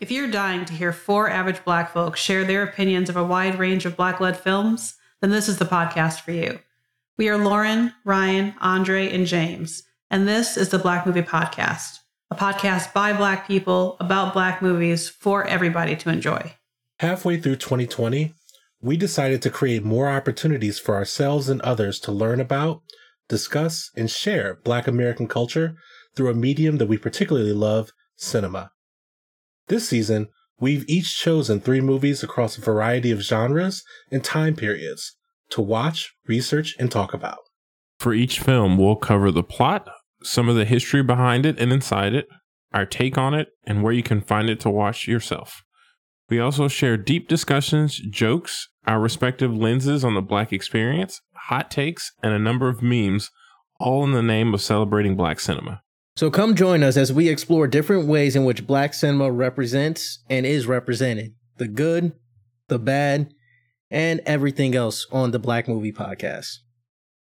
If you're dying to hear four average black folks share their opinions of a wide range of black led films, then this is the podcast for you. We are Lauren, Ryan, Andre, and James, and this is the Black Movie Podcast, a podcast by black people about black movies for everybody to enjoy. Halfway through 2020, we decided to create more opportunities for ourselves and others to learn about, discuss, and share Black American culture through a medium that we particularly love cinema. This season, we've each chosen three movies across a variety of genres and time periods to watch, research, and talk about. For each film, we'll cover the plot, some of the history behind it and inside it, our take on it, and where you can find it to watch yourself. We also share deep discussions, jokes, our respective lenses on the Black experience, hot takes, and a number of memes, all in the name of celebrating Black cinema. So come join us as we explore different ways in which black cinema represents and is represented the good, the bad, and everything else on the Black Movie Podcast.